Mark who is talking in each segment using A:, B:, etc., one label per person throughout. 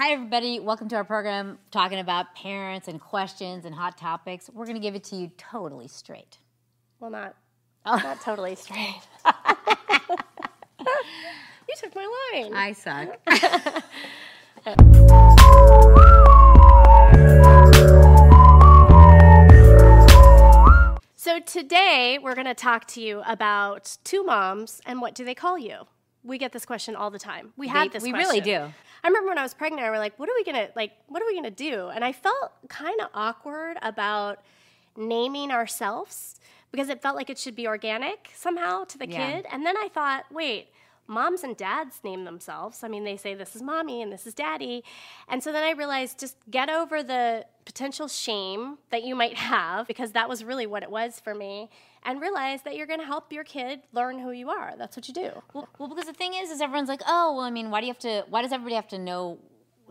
A: Hi, everybody. Welcome to our program talking about parents and questions and hot topics. We're going to give it to you totally straight.
B: Well, not
A: Oh.
B: not totally straight. you took my line.
A: I suck.
B: So today we're going to talk to you about two moms and what do they call you? We get this question all the time. We
A: They-
B: this.
A: we really do.
B: I remember when I was pregnant, I were like, "What are we gonna like? What are we gonna do?" And I felt kind of awkward about naming ourselves because it felt like it should be organic somehow to the
A: Yeah.
B: kid. And then I thought, wait, moms and dads name themselves. I mean, they say this is mommy and this is daddy. And so then I realized just get over the potential shame that you might have because that was really what it was for me. And realize that you're going to help your kid learn who you are. That's what you do.
A: Well, well, because the thing is, is everyone's like, oh, well, I mean, why do you have to? Why does everybody have to know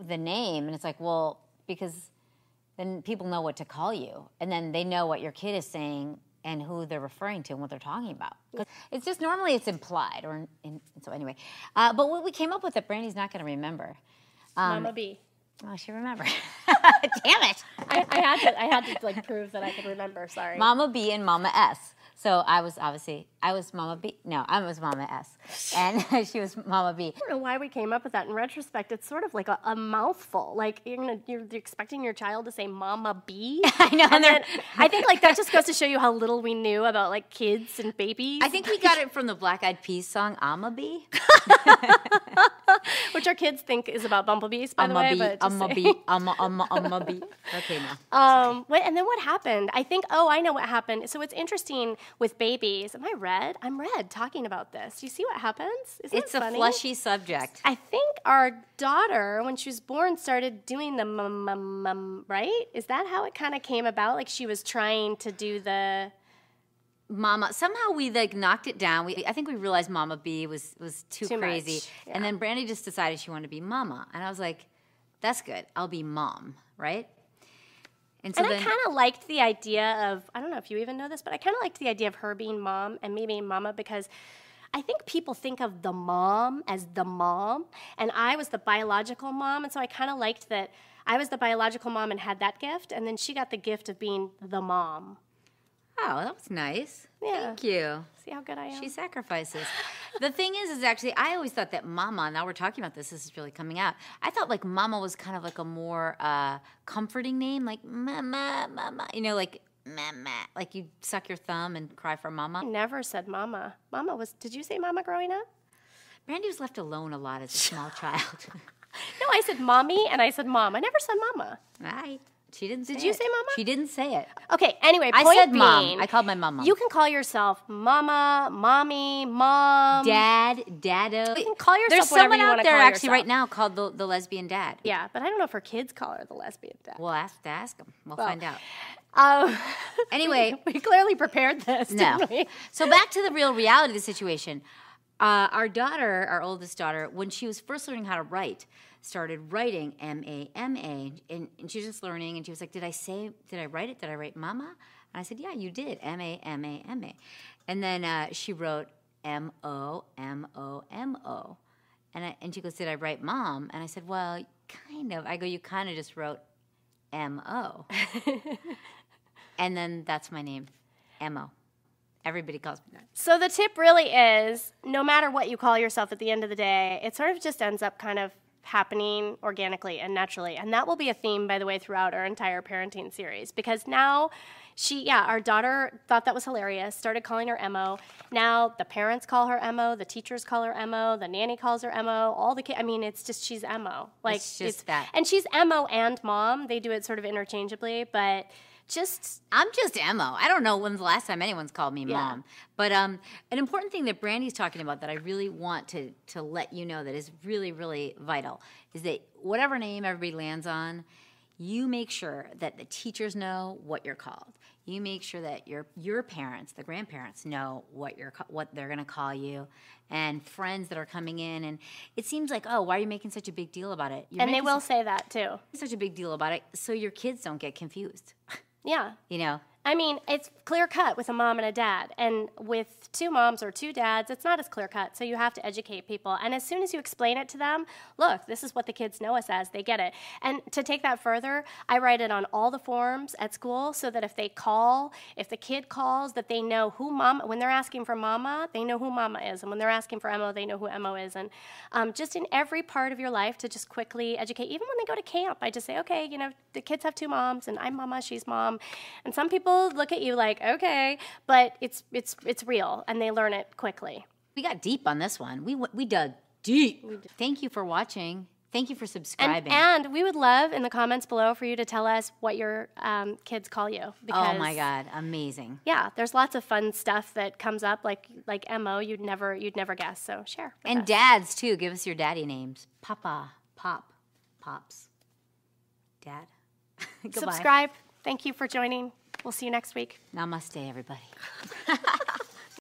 A: the name? And it's like, well, because then people know what to call you, and then they know what your kid is saying and who they're referring to and what they're talking about. 'Cause It's just normally it's implied, or in, so anyway. Uh, but what we came up with that Brandy's not going to remember. Um,
B: Mama B.
A: Oh, she remember. Damn it.
B: I, I had to. I had to like prove that I could remember. Sorry.
A: Mama B and Mama S. So I was obviously I was Mama B. No, I was Mama S, and she was Mama B.
B: I don't know why we came up with that. In retrospect, it's sort of like a, a mouthful. Like you're gonna, you're expecting your child to say "Mama B.
A: I know, and
B: And then I think like that just goes to show you how little we knew about like kids and babies.
A: I think we got it from the Black Eyed Peas song "I'm a Bee."
B: which our kids think is about bumblebees, by
A: I'm
B: the
A: a
B: way.
A: bee.
B: but just
A: I'm a
B: saying.
A: bee. I'm a, I'm a, I'm a bee. Okay, now.
B: Um, and then what happened? I think, oh, I know what happened. So it's interesting with babies. Am I red? I'm red talking about this. Do you see what happens? Isn't
A: It's
B: it
A: a
B: funny?
A: fleshy subject.
B: I think our daughter, when she was born, started doing the mum, mum, mum, right? Is that how it kind of came about? Like she was trying to do the.
A: Mama, somehow we like knocked it down. We, I think we realized Mama B was was too,
B: Too
A: crazy,
B: yeah.
A: and then Brandy just decided she wanted to be Mama, and I was like, "That's good. I'll be Mom, right?" And so
B: And I kind of liked the idea of, I don't know if you even know this, but I kind of liked the idea of her being mom and me being mama because I think people think of the mom as the mom, and I was the biological mom. And so I kind of liked that I was the biological mom and had that gift, and then she got the gift of being the mom.
A: Oh, that was nice.
B: Yeah.
A: Thank you.
B: See how good I am?
A: She sacrifices. the thing is, is actually, I always thought that Mama. Now we're talking about this. This is really coming out. I thought like Mama was kind of like a more uh, comforting name, like Mama, Mama. You know, like Mama, like you suck your thumb and cry for Mama.
B: I never said mama. Mama was, did you say mama growing up?
A: Brandy was left alone a lot as a small child.
B: No, I said mommy and I said mom. I never said mama.
A: right? She didn't.
B: Did you
A: it.
B: say Mama?
A: She didn't say it.
B: Okay, anyway,
A: I said
B: being,
A: mom. I called my mom mom.
B: You can call yourself mama, mommy, mom.
A: Dad, Dado.
B: You can call yourself
A: There's someone out there actually
B: yourself.
A: right now called the, the lesbian dad.
B: Yeah, but I don't know if her kids call her the lesbian dad.
A: We'll ask ask him. We'll
B: Well,
A: find out.
B: Um,
A: Anyway.
B: we clearly prepared this.
A: No. So back to the real reality of the situation. Uh, our daughter, our oldest daughter, when she was first learning how to write, started writing M A M A, and she was just learning, and she was like, "Did I say? Did I write it? Did I write Mama?" And I said, "Yeah, you did. M A M A M A." And then uh, she wrote M O M O M O, and I, and she goes, "Did I write Mom?" And I said, "Well, kind of." I go, "You kind of just wrote M O." and then that's my name, M O. Everybody calls me that.
B: So the tip really is no matter what you call yourself at the end of the day, it sort of just ends up kind of happening organically and naturally. And that will be a theme, by the way, throughout our entire parenting series. Because now she, yeah, our daughter thought that was hilarious, started calling her Mo. Now the parents call her Mo, the teachers call her Mo, the nanny calls her Mo, all the kids, I mean, it's just, she's Mo. Like,
A: It's just that.
B: And she's Mo and mom. They do it sort of interchangeably, but just
A: I'm just Emmo. I don't know when's the last time anyone's called me
B: Yeah.
A: mom. But um, an important thing that Brandy's talking about that I really want to to let you know that is really really vital is that whatever name everybody lands on, you make sure that the teachers know what you're called. You make sure that your your parents, the grandparents, know what you're what they're going to call you, and friends that are coming in. And it seems like, oh, why are you making such a big deal about it? You're
B: and they will say that too.
A: such a big deal about it, so your kids don't get confused.
B: Yeah.
A: you know.
B: I mean, it's clear cut with a mom and a dad. And with two moms or two dads, it's not as clear cut. So you have to educate people. And as soon as you explain it to them, look, this is what the kids know us as, they get it. And to take that further, I write it on all the forms at school so that if they call, if the kid calls, that they know who mom, when they're asking for mama, they know who mama is. And when they're asking for Mo, they know who Mo is. And um, just in every part of your life to just quickly educate, even when they go to camp, I just say, okay, you know, the kids have two moms and I'm mama, she's mom. And some people look at you like, okay, but it's it's it's real and they learn it quickly.
A: We got deep on this one. We we dug deep. Thank you for watching. Thank you for subscribing.
B: and we would love in the comments below for you to tell us what your um, kids call you.
A: oh my god, amazing.
B: Yeah, there's lots of fun stuff that comes up, like like Mo. You'd never you'd never guess. So share.
A: And
B: us.
A: dads too. Give us your daddy names. Papa, Pop, Pops, Dad. Goodbye.
B: subscribe. Thank you for joining. We'll see you next week.
A: Namaste, everybody.